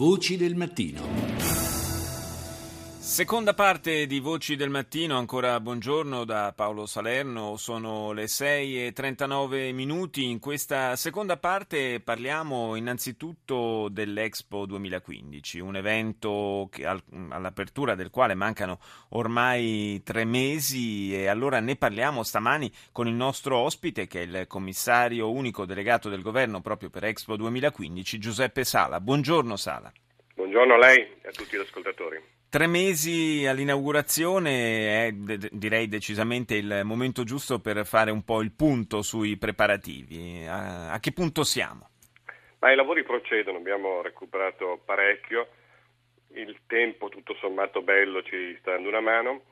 Voci del mattino. Seconda parte di Voci del Mattino, ancora buongiorno da Paolo Salerno, sono le 6.39 minuti. In questa seconda parte parliamo innanzitutto dell'Expo 2015, un evento che, all'apertura del quale mancano ormai tre mesi e allora ne parliamo stamani con il nostro ospite che è il commissario unico delegato del governo proprio per Expo 2015, Giuseppe Sala. Buongiorno Sala. Buongiorno a lei e a tutti gli ascoltatori. Tre mesi all'inaugurazione è direi decisamente il momento giusto per fare un po' il punto sui preparativi. A, a che punto siamo? Ma I lavori procedono, abbiamo recuperato parecchio, il tempo tutto sommato bello ci sta dando una mano.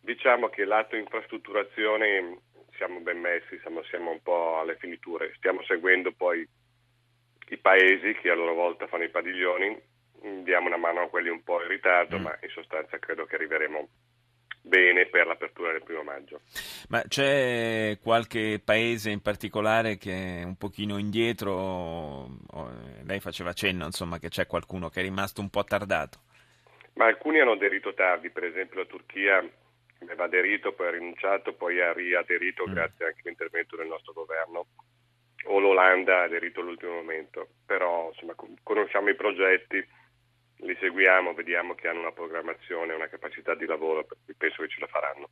Diciamo che lato infrastrutturazione siamo ben messi, siamo, siamo un po' alle finiture, stiamo seguendo poi i paesi che a loro volta fanno i padiglioni diamo una mano a quelli un po' in ritardo, mm. ma in sostanza credo che arriveremo bene per l'apertura del primo maggio. Ma c'è qualche paese in particolare che è un pochino indietro? Lei faceva cenno, insomma, che c'è qualcuno che è rimasto un po' tardato. Ma alcuni hanno aderito tardi, per esempio la Turchia aveva aderito, poi ha rinunciato, poi ha riaderito mm. grazie anche all'intervento del nostro governo. O l'Olanda ha aderito all'ultimo momento, però insomma, conosciamo i progetti, li seguiamo, vediamo che hanno una programmazione, una capacità di lavoro, per cui penso che ce la faranno.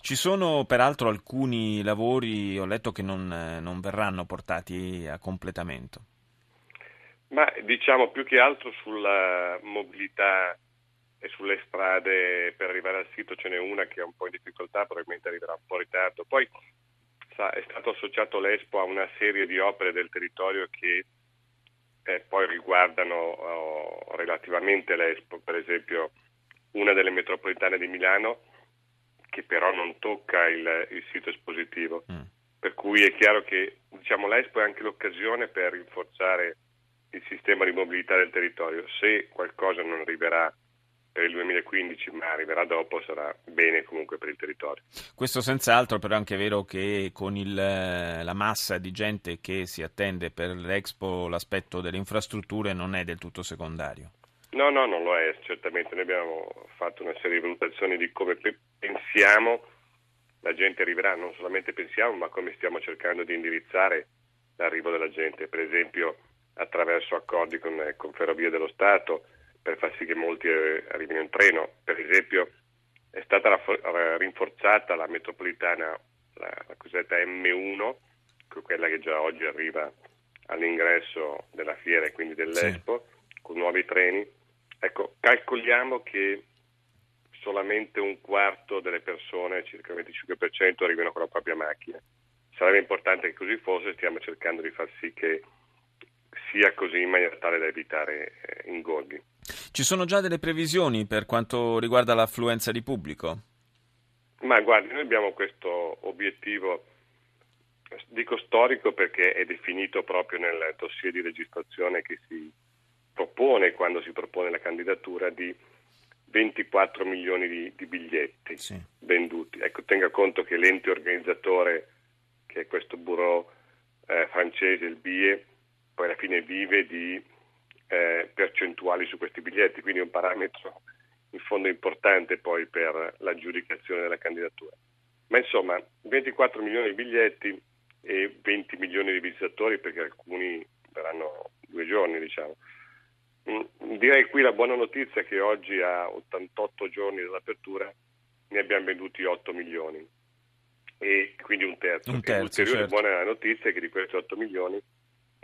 Ci sono peraltro alcuni lavori, ho letto, che non, non verranno portati a completamento. Ma diciamo più che altro sulla mobilità e sulle strade per arrivare al sito ce n'è una che è un po' in difficoltà, probabilmente arriverà un po' in ritardo. Poi sa, è stato associato l'Expo a una serie di opere del territorio che eh, poi riguardano oh, relativamente l'Expo, per esempio una delle metropolitane di Milano che però non tocca il, il sito espositivo, mm. per cui è chiaro che diciamo, l'Expo è anche l'occasione per rinforzare il sistema di mobilità del territorio. Se qualcosa non arriverà per il 2015, ma arriverà dopo, sarà bene comunque per il territorio. Questo senz'altro, però è anche vero che con il, la massa di gente che si attende per l'Expo l'aspetto delle infrastrutture non è del tutto secondario. No, no, non lo è, certamente. Noi abbiamo fatto una serie di valutazioni di come pensiamo la gente arriverà, non solamente pensiamo, ma come stiamo cercando di indirizzare l'arrivo della gente, per esempio attraverso accordi con, con Ferrovie dello Stato, per far sì che molti eh, arrivino in treno. Per esempio è stata rinforzata la metropolitana, la, la cosiddetta M1, quella che già oggi arriva all'ingresso della fiera e quindi dell'Expo, sì. con nuovi treni. Ecco, calcoliamo che solamente un quarto delle persone, circa il 25%, arrivino con la propria macchina. Sarebbe importante che così fosse, stiamo cercando di far sì che sia così in maniera tale da evitare eh, ingorghi. Ci sono già delle previsioni per quanto riguarda l'affluenza di pubblico? Ma guardi, noi abbiamo questo obiettivo, dico storico perché è definito proprio nel dossier di registrazione che si propone quando si propone la candidatura di 24 milioni di, di biglietti sì. venduti. Ecco, tenga conto che l'ente organizzatore, che è questo bureau eh, francese, il BIE, poi alla fine vive di eh, percentuali su questi biglietti, quindi è un parametro in fondo importante poi per l'aggiudicazione della candidatura. Ma insomma, 24 milioni di biglietti e 20 milioni di visitatori perché alcuni verranno due giorni, diciamo. Mm, direi qui la buona notizia è che oggi a 88 giorni dall'apertura ne abbiamo venduti 8 milioni e quindi un terzo. Un terzo L'ulteriore certo. buona notizia è che di questi 8 milioni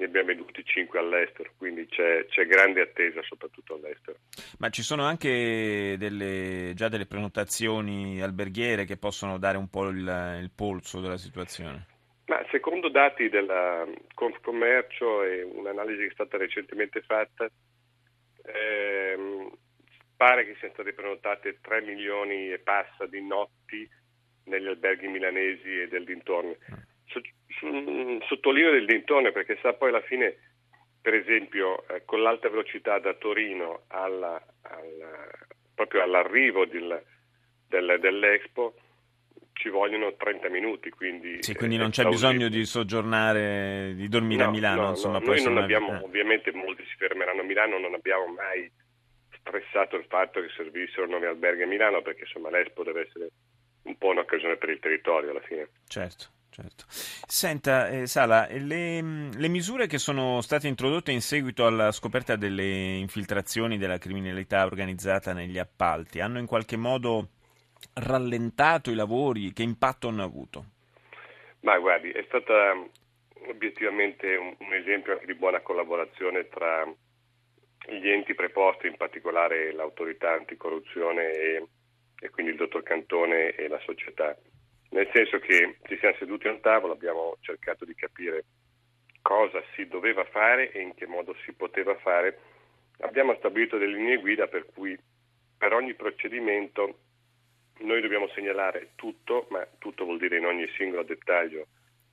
ne abbiamo venduti 5 all'estero, quindi c'è, c'è, grande attesa soprattutto all'estero. Ma ci sono anche delle, già delle prenotazioni alberghiere che possono dare un po' il, il polso della situazione? Ma secondo dati della Confcommercio e un'analisi che è stata recentemente fatta, ehm, pare che siano state prenotate 3 milioni e passa di notti negli alberghi milanesi e del dintorno. Sottolineo del dintorno perché sa poi alla fine, per esempio, eh, con l'alta velocità da Torino alla, alla, proprio all'arrivo del, del, dell'Expo, ci vogliono 30 minuti, quindi... Sì, quindi non c'è bisogno di soggiornare, di dormire no, a Milano, no, insomma. No. Noi non abbiamo, eh. ovviamente molti si fermeranno a Milano, non abbiamo mai stressato il fatto che servissero nuovi alberghi a Milano, perché insomma l'Expo deve essere un po' un'occasione per il territorio alla fine. Certo. Certo. Senta, eh, Sala, le, le, misure che sono state introdotte in seguito alla scoperta delle infiltrazioni della criminalità organizzata negli appalti hanno in qualche modo rallentato i lavori? Che impatto hanno avuto? Ma guardi, è stata obiettivamente un, un esempio di buona collaborazione tra gli enti preposti, in particolare l'autorità anticorruzione e, e quindi il dottor Cantone e la società nel senso che ci siamo seduti a un tavolo, abbiamo cercato di capire cosa si doveva fare e in che modo si poteva fare. Abbiamo stabilito delle linee guida per cui per ogni procedimento noi dobbiamo segnalare tutto, ma tutto vuol dire in ogni singolo dettaglio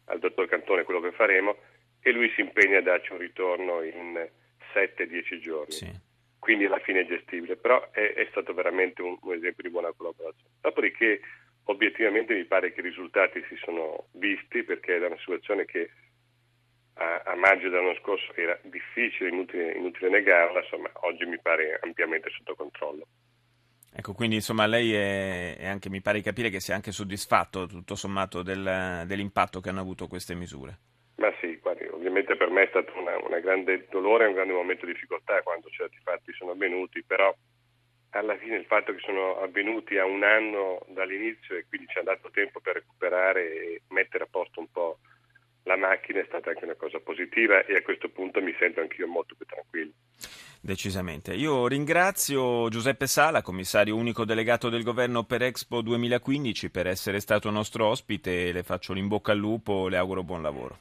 al dottor Cantone quello che faremo e lui si impegna a darci un ritorno in 7-10 giorni. Sì. Quindi alla fine è gestibile, però è, è stato veramente un, un esempio di buona collaborazione. Dopodiché obiettivamente mi pare che i risultati si sono visti perché era una situazione che a, a maggio dell'anno scorso era difficile, inutile, inutile negarla, insomma oggi mi pare ampiamente sotto controllo. Ecco, quindi insomma lei è, è anche, mi pare di capire che sia anche soddisfatto tutto sommato del, dell'impatto che hanno avuto queste misure. Ma sì, guardi, ovviamente per me è stato un grande dolore, un grande momento di difficoltà quando certi fatti sono avvenuti, però alla fine il fatto che sono avvenuti a un anno dall'inizio e quindi ci ha dato tempo per recuperare e mettere a posto un po' la macchina è stata anche una cosa positiva e a questo punto mi sento anch'io molto più tranquillo. Decisamente. Io ringrazio Giuseppe Sala, commissario unico delegato del governo per Expo 2015, per essere stato nostro ospite e le faccio l'in bocca al lupo, le auguro buon lavoro.